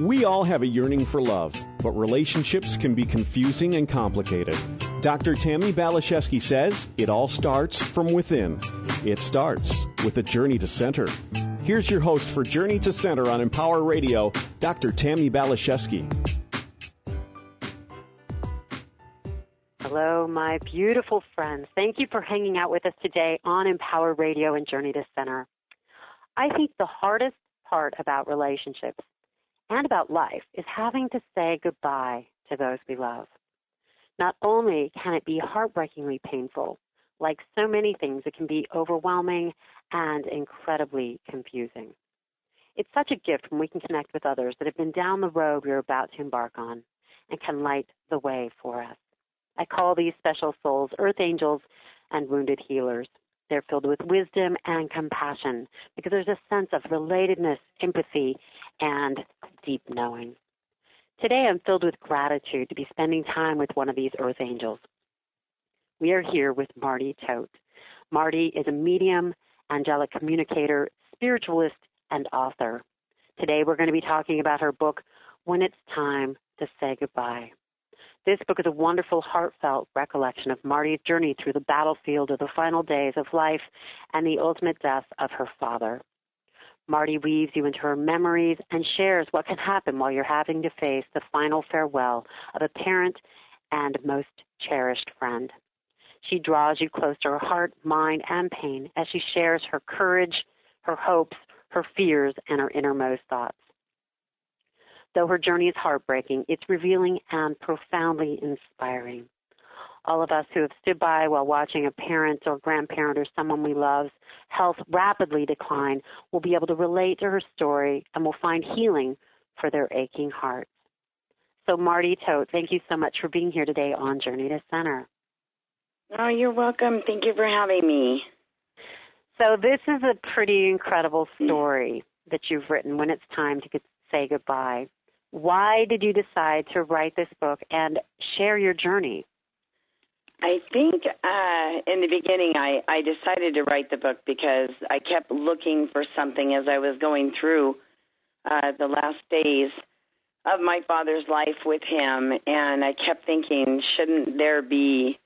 We all have a yearning for love, but relationships can be confusing and complicated. Dr. Tammy Balashevsky says it all starts from within. It starts with a journey to center. Here's your host for Journey to Center on Empower Radio, Dr. Tammy Balashevsky. Hello, my beautiful friends. Thank you for hanging out with us today on Empower Radio and Journey to Center. I think the hardest part about relationships and about life is having to say goodbye to those we love. Not only can it be heartbreakingly painful, like so many things, it can be overwhelming and incredibly confusing. It's such a gift when we can connect with others that have been down the road we're about to embark on and can light the way for us. I call these special souls earth angels and wounded healers. They're filled with wisdom and compassion because there's a sense of relatedness, empathy, and deep knowing. Today I'm filled with gratitude to be spending time with one of these earth angels. We are here with Marti Tote. Marti is a medium, angelic communicator, spiritualist, and author. Today we're going to be talking about her book, When It's Time to Say Goodbye. This book is a wonderful, heartfelt recollection of Marti's journey through the battlefield of the final days of life and the ultimate death of her father. Marti weaves you into her memories and shares what can happen while you're having to face the final farewell of a parent and most cherished friend. She draws you close to her heart, mind, and pain as she shares her courage, her hopes, her fears, and her innermost thoughts. Though her journey is heartbreaking, it's revealing and profoundly inspiring. All of us who have stood by while watching a parent or grandparent or someone we love's health rapidly decline will be able to relate to her story and will find healing for their aching hearts. So, Marti Tote, thank you so much for being here today on Journey to Center. Oh, you're welcome. Thank you for having me. So, this is a pretty incredible hmm. story that you've written when it's time to say goodbye. Why did you decide to write this book and share your journey? I think uh, in the beginning, I, I decided to write the book because I kept looking for something as I was going through uh, the last days of my father's life with him, and I kept thinking, shouldn't there be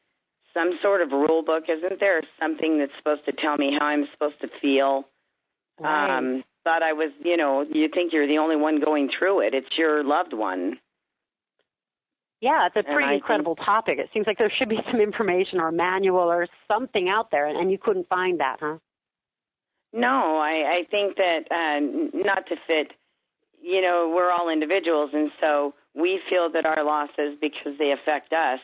some sort of rule book? Isn't there something that's supposed to tell me how I'm supposed to feel? Right. Um, thought I was, you know, you think you're the only one going through it. It's your loved one. Yeah, it's a pretty incredible think, topic. It seems like there should be some information or a manual or something out there, and you couldn't find that, huh? No, I, I think that uh, not to fit, you know, we're all individuals, and so we feel that our losses, because they affect us,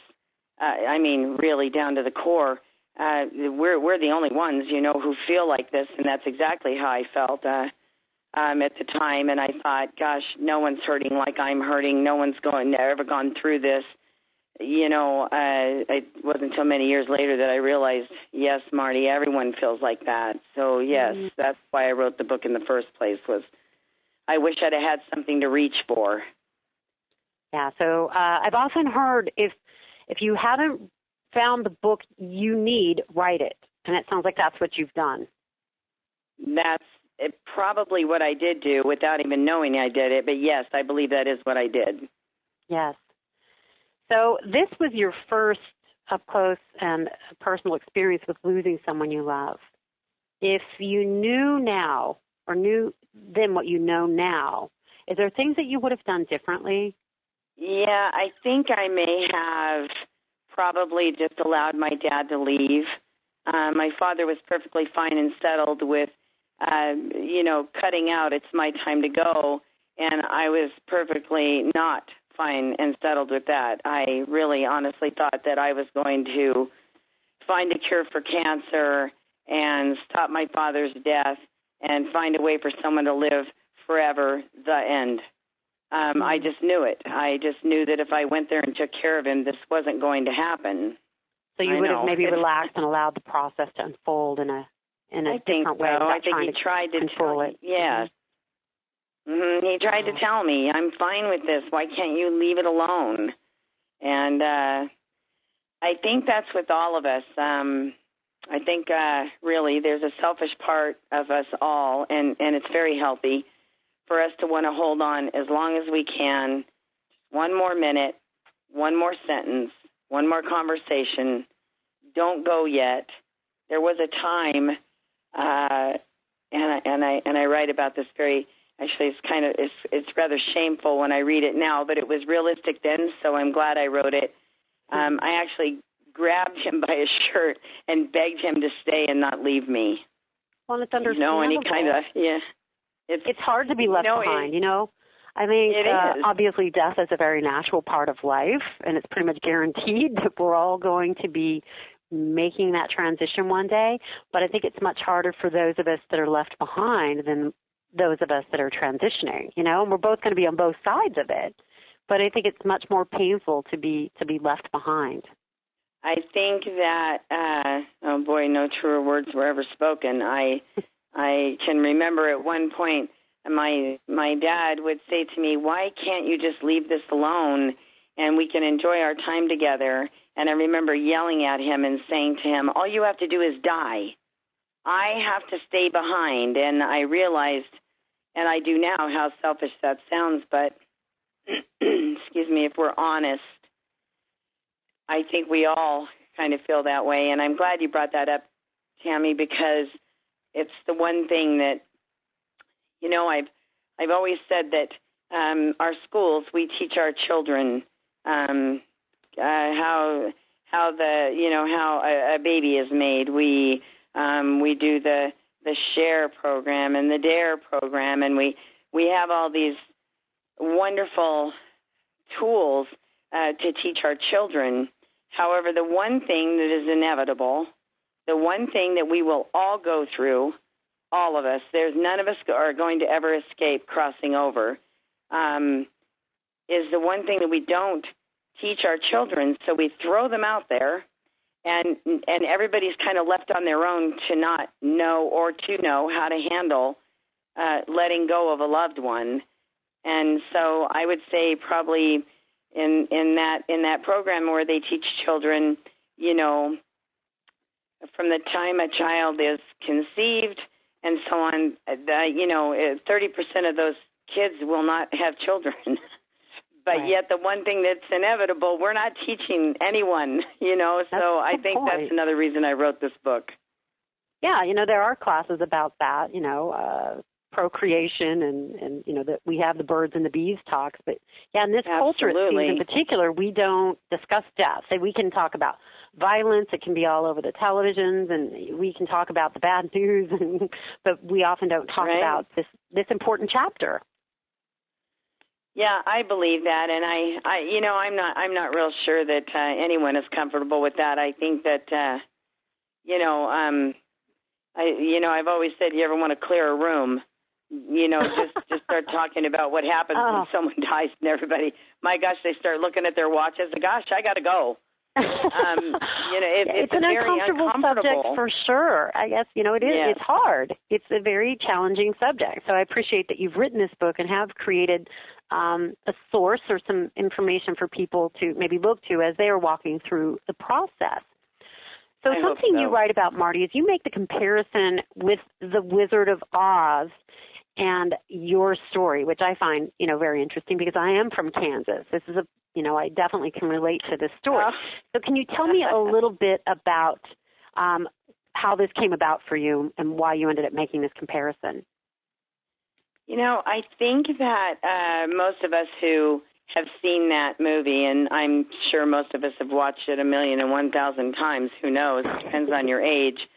uh, I mean, really down to the core, uh, we're we're the only ones, you know, who feel like this, and that's exactly how I felt. Uh, um, at the time, and I thought, gosh, no one's hurting like I'm hurting. No one's going ever gone through this. You know, uh, it wasn't until many years later that I realized, yes, Marti, everyone feels like that. So yes, mm-hmm. that's why I wrote the book in the first place. Was I wish I'd have had something to reach for. Yeah. So uh, I've often heard if if you haven't found the book you need, write it, and it sounds like that's what you've done. That's it, probably what I did do without even knowing I did it. But yes, I believe that is what I did. Yes. So this was your first up close and personal experience with losing someone you love. If you knew now or knew then what you know now, is there things that you would have done differently? Yeah, I think I may have probably just allowed my dad to leave. Uh, my father was perfectly fine and settled with uh, you know, cutting out, it's my time to go. And I was perfectly not fine and settled with that. I really honestly thought that I was going to find a cure for cancer and stop my father's death and find a way for someone to live forever, the end. Um, I just knew it. I just knew that if I went there and took care of him, this wasn't going to happen. So you I would know. have maybe relaxed and allowed the process to unfold in a in a I different way. So. I think he tried to control tell, it. Yes. Mm-hmm. He tried to tell me, I'm fine with this. Why can't you leave it alone? And uh, I think that's with all of us. Um, I think uh, really there's a selfish part of us all, and, and it's very healthy for us to want to hold on as long as we can. One more minute, one more sentence, one more conversation. Don't go yet. There was a time, uh, and I, and I and I write about this very. Actually, it's kind of it's it's rather shameful when I read it now, but it was realistic then, so I'm glad I wrote it. Um, I actually grabbed him by his shirt and begged him to stay and not leave me. Well, it's understandable. You know, and kind of yeah. It's, it's hard to be left you know, behind, it, you know. I mean, uh, obviously, death is a very natural part of life, and it's pretty much guaranteed that we're all going to be making that transition one day. But I think it's much harder for those of us that are left behind than those of us that are transitioning. You know, and we're both going to be on both sides of it. But I think it's much more painful to be to be left behind. I think that uh, oh boy, no truer words were ever spoken. I I can remember at one point my my dad would say to me, "Why can't you just leave this alone and we can enjoy our time together?" And I remember yelling at him and saying to him, "All you have to do is die. I have to stay behind." And I realized, and I do now, how selfish that sounds, but excuse me, if we're honest, I think we all kind of feel that way. And I'm glad you brought that up, Tammy, because it's the one thing that you know I've I've always said that um, our schools we teach our children um, how how the you know how a, a baby is made. We um, we do the the share program and the dare program, and we we have all these wonderful tools uh, to teach our children. However, the one thing that is inevitable the one thing that we will all go through, all of us, there's none of us are going to ever escape crossing over, um, is the one thing that we don't teach our children. So we throw them out there, and and everybody's kind of left on their own to not know or to know how to handle uh, letting go of a loved one. And so I would say probably in in that in that program where they teach children, you know, from the time a child is conceived and so on, the, you know, 30% of those kids will not have children. but right. yet the one thing that's inevitable, we're not teaching anyone, you know, so I think point. that's another reason I wrote this book. Yeah, you know, there are classes about that, you know, uh, procreation and and you know that we have the birds and the bees talks but yeah in this Absolutely. culture in particular we don't discuss death say we can talk about violence. It can be all over the televisions, and we can talk about the bad news, and, but we often don't talk right. about this this important chapter. Yeah, I believe that, and I, I, you know, I'm not, I'm not real sure that uh, anyone is comfortable with that. I think that, uh, you know, um, I, you know, I've always said, you ever want to clear a room, you know, just just start talking about what happens oh. when someone dies, and everybody, my gosh, they start looking at their watches. Gosh, I got to go um, you know, it, it's, it's an uncomfortable, uncomfortable, subject for sure. I guess you know it is. Yes. It's hard. It's a very challenging subject. So I appreciate that you've written this book and have created um, a source or some information for people to maybe look to as they are walking through the process. So I something so. you write about, Marti, is you make the comparison with the Wizard of Oz and your story, which I find, you know, very interesting because I am from Kansas. This is a, you know, I definitely can relate to this story. Oh. So can you tell me a little bit about um, how this came about for you and why you ended up making this comparison? You know, I think that uh, most of us who have seen that movie, and I'm sure most of us have watched it a million and one thousand times. Who knows? Depends on your age.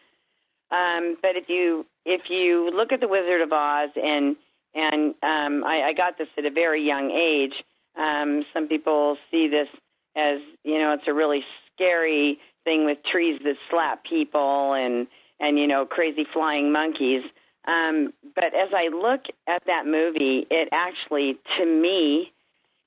Um, but if you if you look at the Wizard of Oz, and and um, I, I got this at a very young age. Um, some people see this as you know it's a really scary thing with trees that slap people and and you know crazy flying monkeys. Um, but as I look at that movie, it actually to me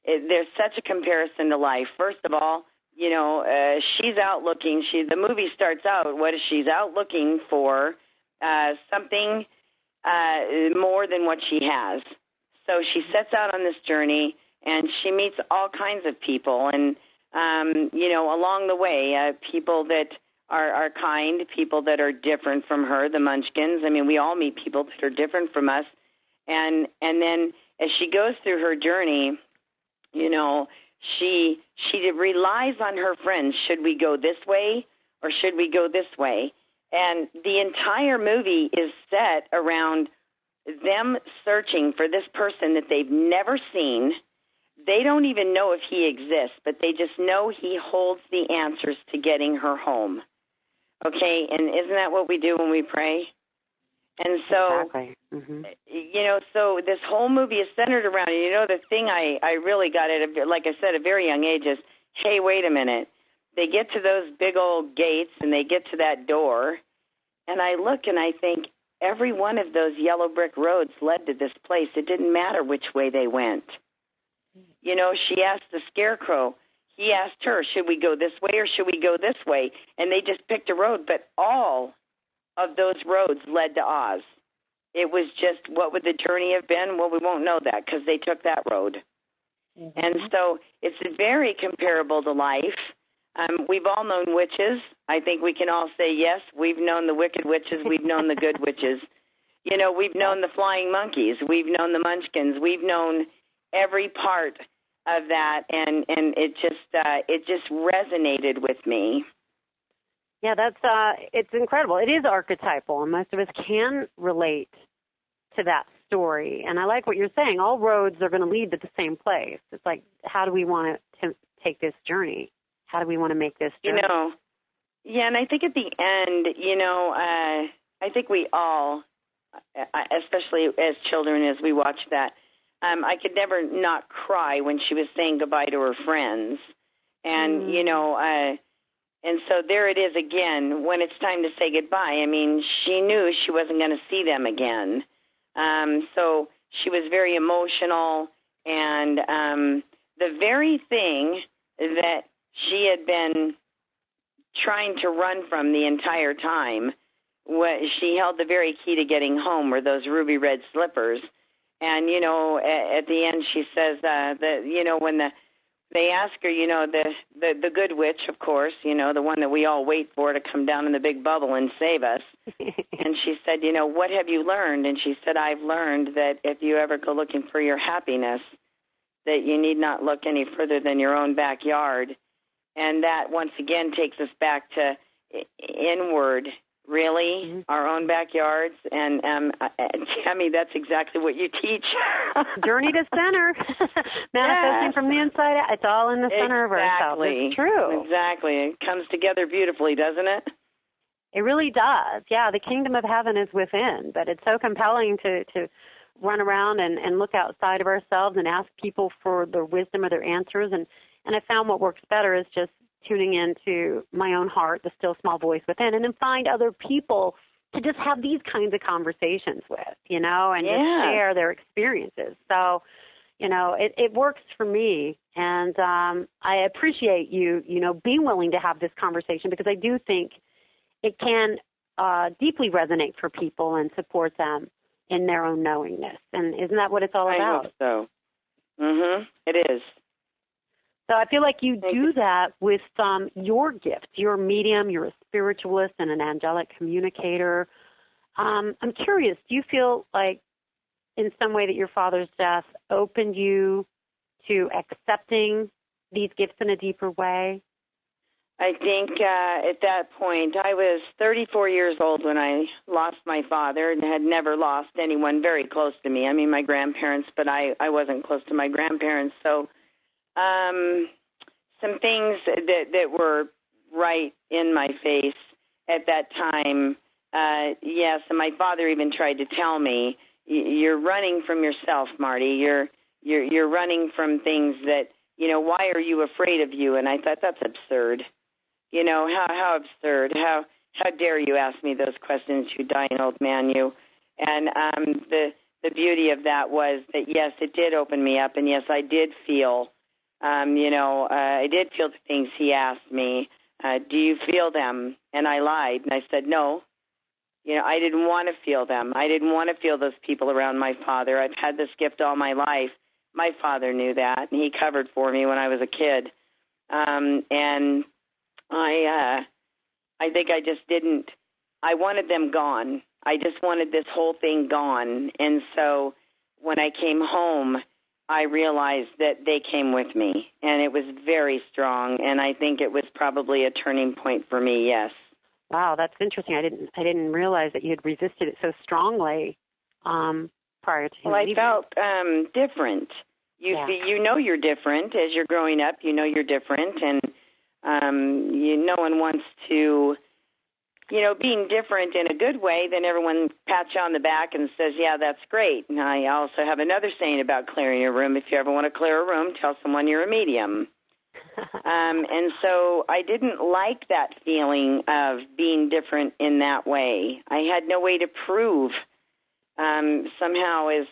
it, there's such a comparison to life. First of all, you know, uh, she's out looking. She the movie starts out. What is she's out looking for? Uh, something uh, more than what she has. So she sets out on this journey, and she meets all kinds of people, and um, you know, along the way, uh, people that are, are kind, people that are different from her, the Munchkins. I mean, we all meet people that are different from us, and and then as she goes through her journey, you know, she she relies on her friends. Should we go this way or should we go this way? And the entire movie is set around them searching for this person that they've never seen. They don't even know if he exists, but they just know he holds the answers to getting her home. Okay, and isn't that what we do when we pray? And so, exactly. mm-hmm. you know, so this whole movie is centered around, you know, the thing I, I really got at, a, like I said, a very young age is, hey, wait a minute. They get to those big old gates and they get to that door, and I look and I think every one of those yellow brick roads led to this place. It didn't matter which way they went. You know, she asked the scarecrow, he asked her, should we go this way or should we go this way? And they just picked a road, but all of those roads led to Oz. It was just what would the journey have been? Well, we won't know that because they took that road. Mm-hmm. And so it's very comparable to life. Um, we've all known witches. I think we can all say yes. We've known the wicked witches. We've known the good witches. You know, we've known the flying monkeys. We've known the munchkins. We've known every part of that, and and it just uh, it just resonated with me. Yeah, that's uh, it's incredible. It is archetypal, and most of us can relate to that story. And I like what you're saying. All roads are going to lead to the same place. It's like, how do we want to take this journey? How do we want to make this journey? You know, yeah, and I think at the end, you know, uh, I think we all, uh, especially as children, as we watch that, um, I could never not cry when she was saying goodbye to her friends, and mm. you know. Uh, and so there it is again when it's time to say goodbye. I mean, she knew she wasn't going to see them again. Um, so she was very emotional. And um, the very thing that she had been trying to run from the entire time, was she held the very key to getting home were those ruby red slippers. And, you know, at, at the end she says uh, that, you know, when the they ask her, you know, the, the the good witch, of course, you know, the one that we all wait for to come down in the big bubble and save us. and she said, you know, what have you learned? And she said, I've learned that if you ever go looking for your happiness, that you need not look any further than your own backyard. And that once again takes us back to inward really? Mm-hmm. our own backyards? And um Tammy that's exactly what you teach. Journey to center. Manifesting from the inside out. It's all in the center exactly. of ourselves. It's true. Exactly. It comes together beautifully doesn't it? It really does. Yeah the kingdom of heaven is within but it's so compelling to to run around and and look outside of ourselves and ask people for their wisdom or their answers. And and I found what works better is just tuning into my own heart, the still small voice within, and then find other people to just have these kinds of conversations with, you know, and yeah. just share their experiences. So, you know, it, it works for me, and um, I appreciate you, you know, being willing to have this conversation because I do think it can uh, deeply resonate for people and support them in their own knowingness. And isn't that what it's all about? I hope so. Mhm. It is. So I feel like you do that with um, your gifts. You're a medium, you're a spiritualist, and an angelic communicator. Um, I'm curious, do you feel like in some way that your father's death opened you to accepting these gifts in a deeper way? I think uh, at that point, I was 34 years old when I lost my father and had never lost anyone very close to me. I mean, my grandparents, but I, I wasn't close to my grandparents. So um, some things that that were right in my face at that time. Uh, yes, and my father even tried to tell me, "You're running from yourself, Marti. You're you're you're running from things that you know. Why are you afraid of you?" And I thought that's absurd. You know how how absurd. How how dare you ask me those questions, you dying old man, you. And um, the the beauty of that was that yes, it did open me up, and yes, I did feel um, you know, uh, I did feel the things he asked me. Uh, do you feel them? And I lied, and I said no. You know, I didn't want to feel them. I didn't want to feel those people around my father. I've had this gift all my life. My father knew that, and he covered for me when I was a kid. Um, and I, uh, I think I just didn't. I wanted them gone. I just wanted this whole thing gone, and so when I came home, I realized that they came with me, and it was very strong. And I think it was probably a turning point for me. Yes. Wow, that's interesting. I didn't I didn't realize that you had resisted it so strongly um, prior to. Well, I felt um, different. You Yeah. you know you're different as you're growing up. You know you're different, and um, you no one wants to. You know, being different in a good way, then everyone pats you on the back and says, "Yeah, that's great." And I also have another saying about clearing your room. If you ever want to clear a room, tell someone you're a medium. Um, and so I didn't like that feeling of being different in that way. I had no way to prove. Um, somehow, as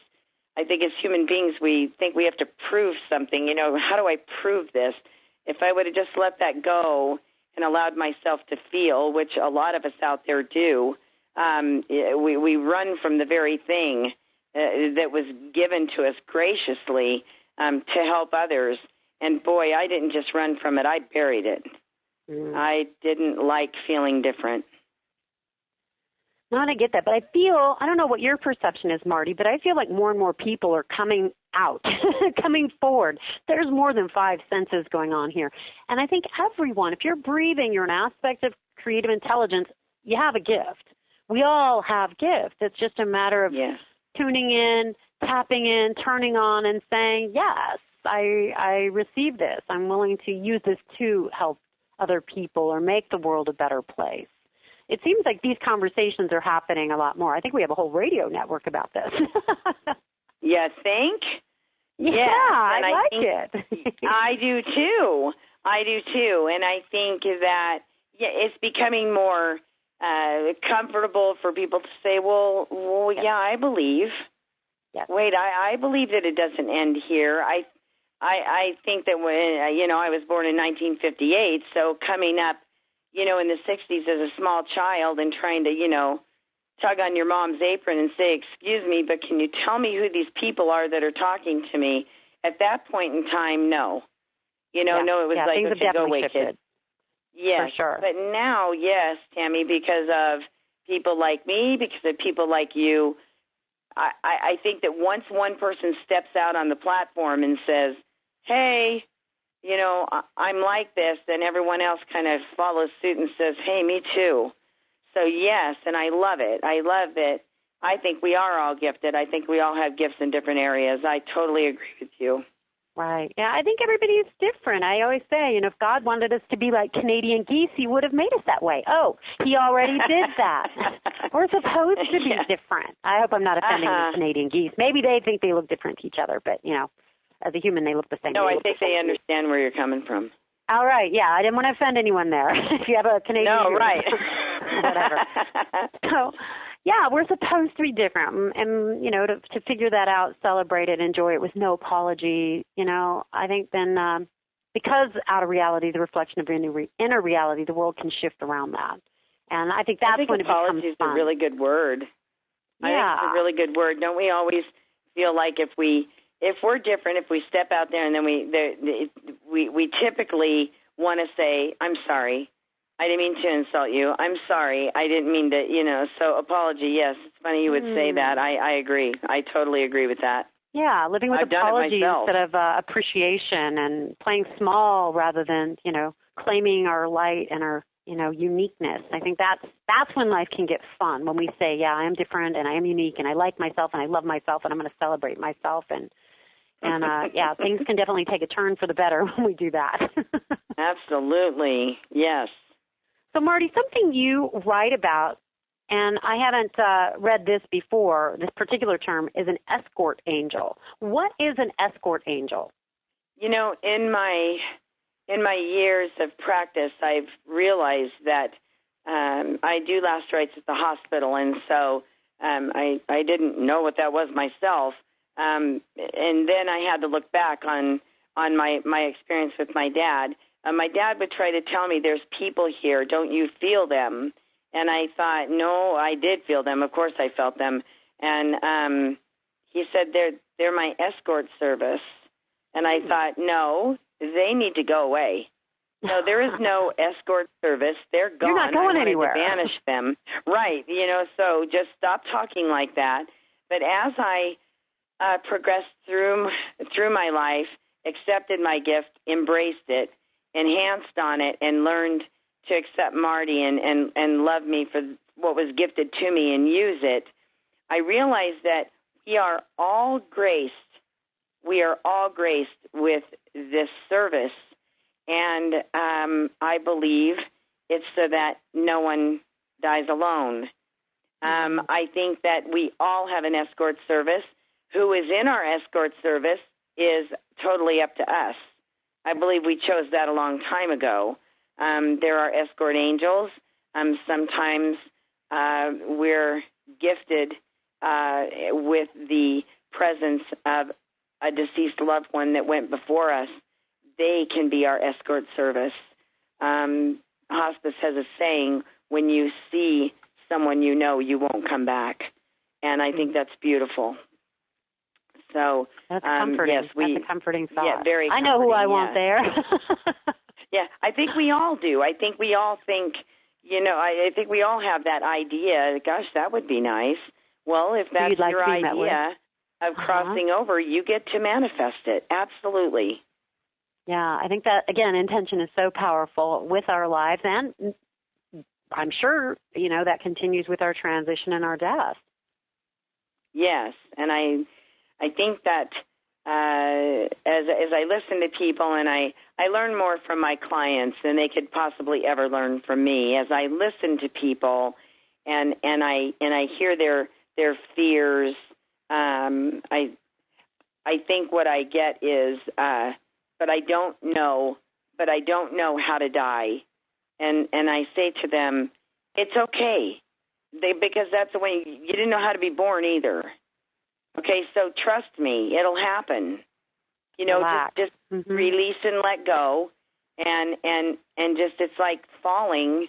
I think as human beings, we think we have to prove something. You know, how do I prove this? If I would have just let that go and allowed myself to feel, which a lot of us out there do, um, we, we run from the very thing uh, that was given to us graciously um, to help others. And boy, I didn't just run from it, I buried it. Mm. I didn't like feeling different. No, and I get that, but I feel I don't know what your perception is, Marti, but I feel like more and more people are coming out, coming forward. There's more than five senses going on here, and I think everyone, if you're breathing, you're an aspect of creative intelligence. You have a gift. We all have gifts. It's just a matter of Yes. tuning in, tapping in, turning on, and saying, "Yes, I I receive this. I'm willing to use this to help other people or make the world a better place." It seems like these conversations are happening a lot more. I think we have a whole radio network about this. You think? yeah, Yes, I I like it. I do too. I do too. And I think that yeah, it's becoming more uh, comfortable for people to say, well, well yeah, I believe. Yes. Wait, I, I believe that it doesn't end here. I, I, I think that when, you know, I was born in 1958, so coming up, you know, in the 60s as a small child and trying to, you know, tug on your mom's apron and say, excuse me, but can you tell me who these people are that are talking to me? At that point in time, no. You know, Yeah, no, it was yeah, like, okay, go away, shifted. kid. Yes, For sure. But now, yes, Tammy, because of people like me, because of people like you, I, I, I think that once one person steps out on the platform and says, hey, you know, I, I'm like this, then everyone else kind of follows suit and says, hey, me too. So, yes, and I love it. I love it. I think we are all gifted. I think we all have gifts in different areas. I totally agree with you. Right. Yeah, I think everybody is different. I always say, you know, if God wanted us to be like Canadian geese, He would have made us that way. Oh, He already did that. We're supposed to be Yeah. different. I hope I'm not offending Uh-huh. the Canadian geese. Maybe they think they look different to each other, but you know, as a human, they look the same. No, I think the they understand where you're coming from. All right. Yeah, I didn't want to offend anyone there. if you have a Canadian, No, right. Whatever. so yeah we're supposed to be different and, you know to to figure that out celebrate it enjoy it with no apology you know i think then um because out of reality the reflection of inner, re- inner reality the world can shift around that and i think that's I think when it becomes apology is fun a really good word. I think yeah it's a really good word. Don't we always feel like if we if we're different, if we step out there and then we there, it, we we typically want to say, "I'm sorry, I didn't mean to insult you. I'm sorry, I didn't mean to," you know. So apology, yes, it's funny you would say Hmm. that. I I agree. I totally agree with that. yeah living with I've apology instead of uh, appreciation and playing small rather than you know claiming our light and our you know uniqueness i think that's that's when life can get fun when we say yeah i am different and i am unique and i like myself and i love myself and i'm going to celebrate myself and and uh yeah things can definitely take a turn for the better when we do that. Absolutely, yes. so marti something you write about and i haven't uh read this before this particular term is an escort angel. What is an escort angel? You know, in my in my years of practice, I've realized that um, I do last rites at the hospital, and so um, I I didn't know what that was myself. Um, and then I had to look back on on my my experience with my dad. Uh, my dad would try to tell me, "There's people here. Don't you feel them?" And I thought, no, I did feel them. Of course, I felt them. And um, he said, "They're they're my escort service." And I thought, no, they need to go away. No, there is no escort service. They're gone. You're not going wanted anywhere. To banish them. Right. You know, so just stop talking like that. But as I uh, progressed through through my life, accepted my gift, embraced it, enhanced on it, and learned to accept Marti and, and, and love me for what was gifted to me and use it, I realized that we are all graced. We are all graced with this service. And um, I believe it's so that no one dies alone. Um. I think that we all have an escort service. Who is in our escort service is totally up to us. I believe we chose that a long time ago. Um, there are escort angels. Um, sometimes uh, we're gifted uh, with the presence of a deceased loved one that went before us. They can be our escort service. Um, hospice has a saying: "When you see someone you know, you won't come back," and I think that's beautiful. So that's um, comforting. Yes, we, that's a comforting thought. Yeah, very. I know who I want there. Yeah, I think we all do. I think we all think, you know, I, I think we all have that idea. Gosh, that would be nice. Well, if that's like your idea of uh-huh. crossing over, you get to manifest it. Absolutely. Yeah, I think that again, intention is so powerful with our lives, and I'm sure you know that continues with our transition and our death. Yes, and I, I think that uh, as as I listen to people and I I learn more from my clients than they could possibly ever learn from me. As I listen to people and and I and I hear their their fears, um, I I think what I get is, uh, but I don't know, but I don't know how to die, and and I say to them, it's okay, they because that's the way you didn't know how to be born either Okay, so trust me, it'll happen. You know, Relax. just, just mm-hmm. release and let go, and and and just it's like falling,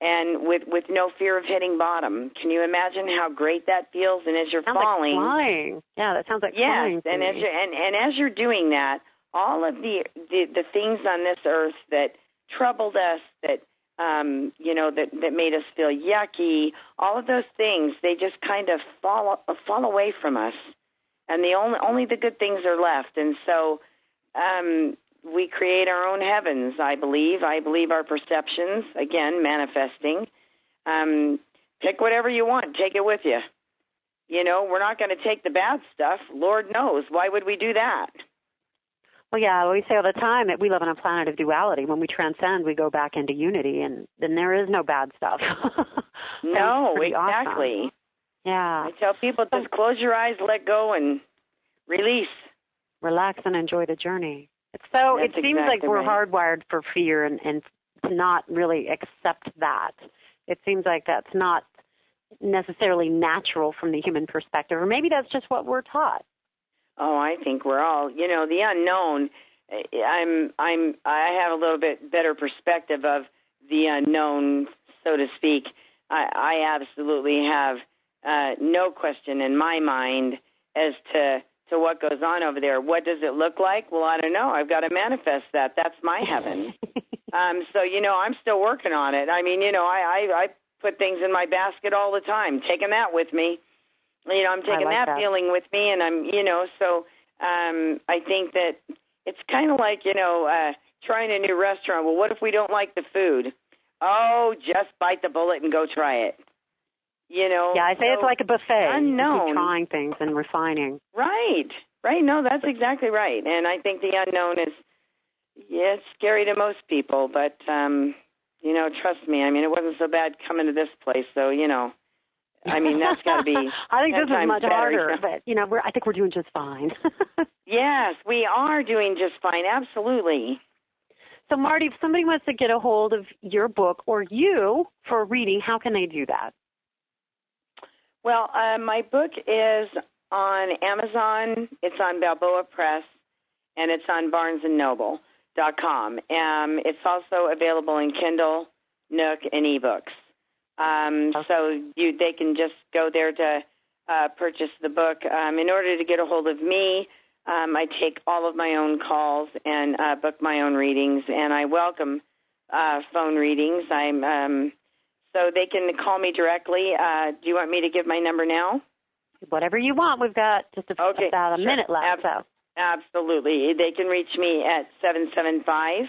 and with with no fear of hitting bottom. Can you imagine how great that feels? And as you're sounds falling, like flying. Yeah, that sounds like yes, flying. and as you and and as you're doing that, all of the the, the things on this earth that troubled us, that um, you know, that, that made us feel yucky, all of those things, they just kind of fall, fall away from us. And the only, only the good things are left. And so, um, we create our own heavens, I believe. I believe our perceptions, again, manifesting. Um, pick whatever you want, take it with you. You know, we're not going to take the bad stuff. Lord knows. Why would we do that? Well, yeah, we say all the time that we live on a planet of duality. When we transcend, we go back into unity, and then there is no bad stuff. no, exactly. Awesome. Yeah. I tell people just close your eyes, let go, and release. Relax and enjoy the journey. It's so. That's it seems exactly like we're right. hardwired for fear and and to not really accept that. It seems like that's not necessarily natural from the human perspective, or maybe that's just what we're taught. Oh, I think we're all, you know, the unknown. I'm, I'm, I have a little bit better perspective of the unknown, so to speak. I, I absolutely have uh, no question in my mind as to to what goes on over there. What does it look like? Well, I don't know. I've got to manifest that. That's my heaven. um, so you know, I'm still working on it. I mean, you know, I, I I put things in my basket all the time, taking that with me you know, I'm taking like that, that, feeling with me, and I'm, you know, so um, I think that it's kind of like, you know, uh, trying a new restaurant. Well, what if we don't like the food? Oh, just bite the bullet and go try it. You know. Yeah, I say so it's like a buffet. Unknown. Trying things and refining. Right. Right. No, that's exactly right. And I think the unknown is, yeah, it's scary to most people, but um, you know, trust me. I mean, it wasn't so bad coming to this place, so you know. I mean, that's got to be. I think this is much better, harder, but you know, we're, I think we're doing just fine. yes, we are doing just fine. Absolutely. so, Marti, if somebody wants to get a hold of your book or you for reading, how can they do that? Well, uh, my book is on Amazon. It's on Balboa Press, and it's on BarnesandNoble.com. Um, it's also available in Kindle, Nook, and eBooks. Um, so you, they can just go there to uh, purchase the book. Um, in order to get a hold of me, um, I take all of my own calls and uh, book my own readings, and I welcome uh, phone readings. I'm um, so they can call me directly. Uh, do you want me to give my number now? whatever you want. We've got just a, okay, about a sure. minute left. Ab- so. Absolutely. They can reach me at 775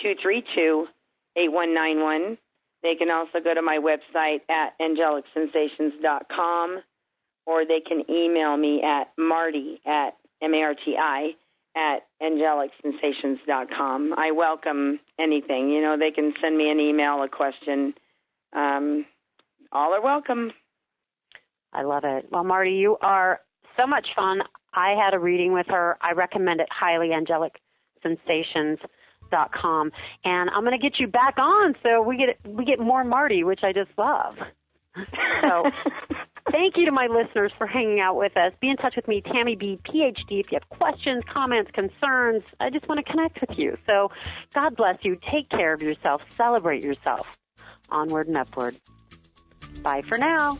232 8191. They can also go to my website at angelicsensations.com or they can email me at marti at M-A-R-T-I at angelicsensations.com. I welcome anything. You know, they can send me an email, a question. Um, all are welcome. I love it. Well, Marti, you are so much fun. I had a reading with her. I recommend it highly, angelicsensations.com. And I'm going to get you back on so we get we get more Marti, which I just love. So thank you to my listeners for hanging out with us. Be in touch with me, Tammy B, PhD, if you have questions, comments, concerns. I just want to connect with you. So God bless you. Take care of yourself. Celebrate yourself. Onward and upward. Bye for now.